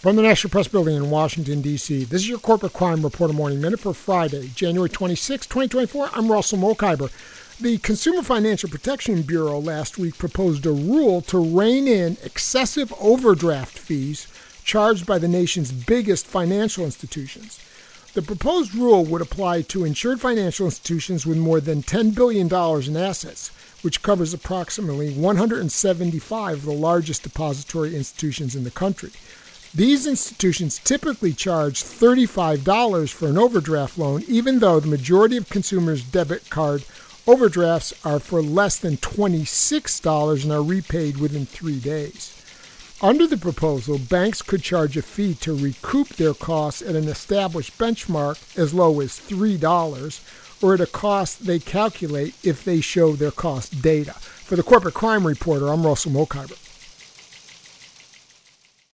From the National Press Building in Washington, D.C., this is your Corporate Crime Reporter Morning Minute for Friday, January 26, 2024. I'm Russell Mokhiber. The Consumer Financial Protection Bureau last week proposed a rule to rein in excessive overdraft fees charged by the nation's biggest financial institutions. The proposed rule would apply to insured financial institutions with more than $10 billion in assets, which covers approximately 175 of the largest depository institutions in the country. These institutions typically charge $35 for an overdraft loan, even though the majority of consumers' debit card overdrafts are for less than $26 and are repaid within three days. Under the proposal, banks could charge a fee to recoup their costs at an established benchmark as low as $3 or at a cost they calculate if they show their cost data. For the Corporate Crime Reporter, I'm Russell Mokhiber.